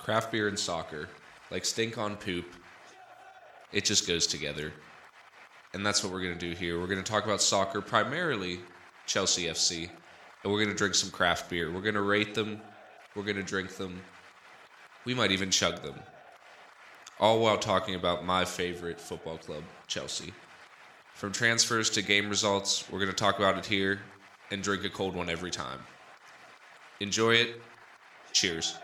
craft beer and soccer, like stink on poop, it just goes together. And that's what we're going to do here. We're going to talk about soccer, primarily Chelsea FC, and we're going to drink some craft beer. We're going to rate them, we're going to drink them, we might even chug them. All while talking about my favorite football club, Chelsea. From transfers to game results, we're going to talk about it here and drink a cold one every time. Enjoy it. Cheers.